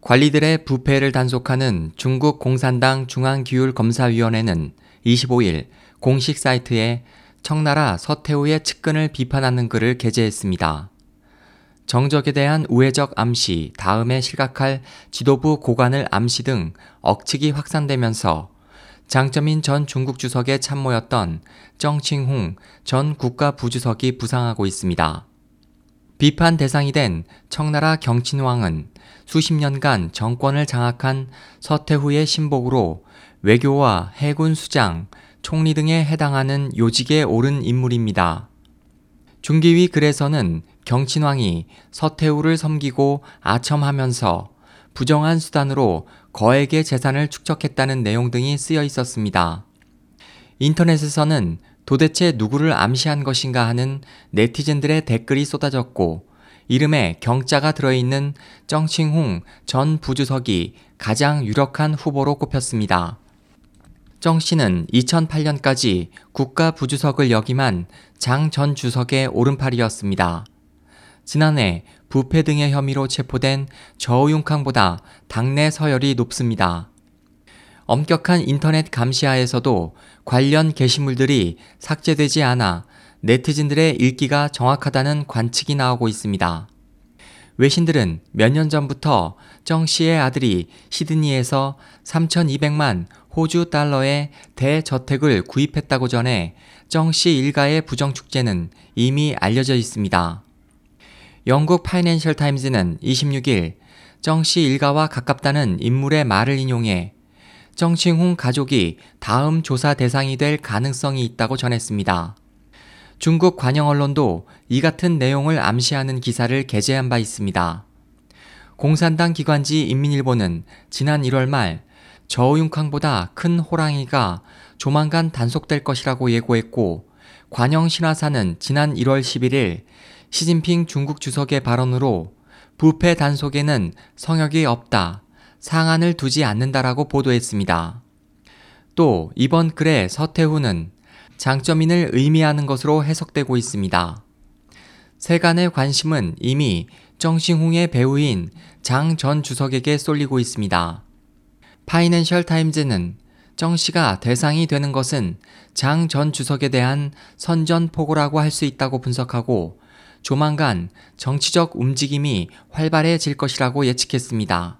관리들의 부패를 단속하는 중국 공산당 중앙기율검사위원회는 25일 공식 사이트에 청나라 서태후의 측근을 비판하는 글을 게재했습니다. 정적에 대한 우회적 암시, 다음에 실각할 지도부 고관을 암시 등 억측이 확산되면서 장점인 전 중국 주석의 참모였던 정칭홍 전 국가부주석이 부상하고 있습니다. 비판 대상이 된 청나라 경친왕은 수십 년간 정권을 장악한 서태후의 신복으로 외교와 해군 수장, 총리 등에 해당하는 요직에 오른 인물입니다. 중기위 글에서는 경친왕이 서태후를 섬기고 아첨하면서 부정한 수단으로 거액의 재산을 축적했다는 내용 등이 쓰여 있었습니다. 인터넷에서는 도대체 누구를 암시한 것인가 하는 네티즌들의 댓글이 쏟아졌고 이름에 경자가 들어있는 정칭홍 전 부주석이 가장 유력한 후보로 꼽혔습니다. 정 씨는 2008년까지 국가 부주석을 역임한 장 전 주석의 오른팔이었습니다. 지난해 부패 등의 혐의로 체포된 저우융캉보다 당내 서열이 높습니다. 엄격한 인터넷 감시하에서도 관련 게시물들이 삭제되지 않아 네티즌들의 읽기가 정확하다는 관측이 나오고 있습니다. 외신들은 몇 년 전부터 정 씨의 아들이 시드니에서 3,200만 호주 달러의 대저택을 구입했다고 전해 정 씨 일가의 부정축제는 이미 알려져 있습니다. 영국 파이낸셜 타임즈는 26일 정 씨 일가와 가깝다는 인물의 말을 인용해 정칭훈 가족이 다음 조사 대상이 될 가능성이 있다고 전했습니다. 중국 관영 언론도 이 같은 내용을 암시하는 기사를 게재한 바 있습니다. 공산당 기관지 인민일보는 지난 1월 말 저우융캉보다 큰 호랑이가 조만간 단속될 것이라고 예고했고 관영 신화사는 지난 1월 11일 시진핑 중국 주석의 발언으로 부패 단속에는 성역이 없다. 상한을 두지 않는다라고 보도했습니다. 또 이번 글의 서태후는 장점인을 의미하는 것으로 해석되고 있습니다. 세간의 관심은 이미 정싱홍의 배우인 장 전 주석에게 쏠리고 있습니다. 파이낸셜 타임즈는 정 씨가 대상이 되는 것은 장 전 주석에 대한 선전포고라고 할 수 있다고 분석하고 조만간 정치적 움직임이 활발해질 것이라고 예측했습니다.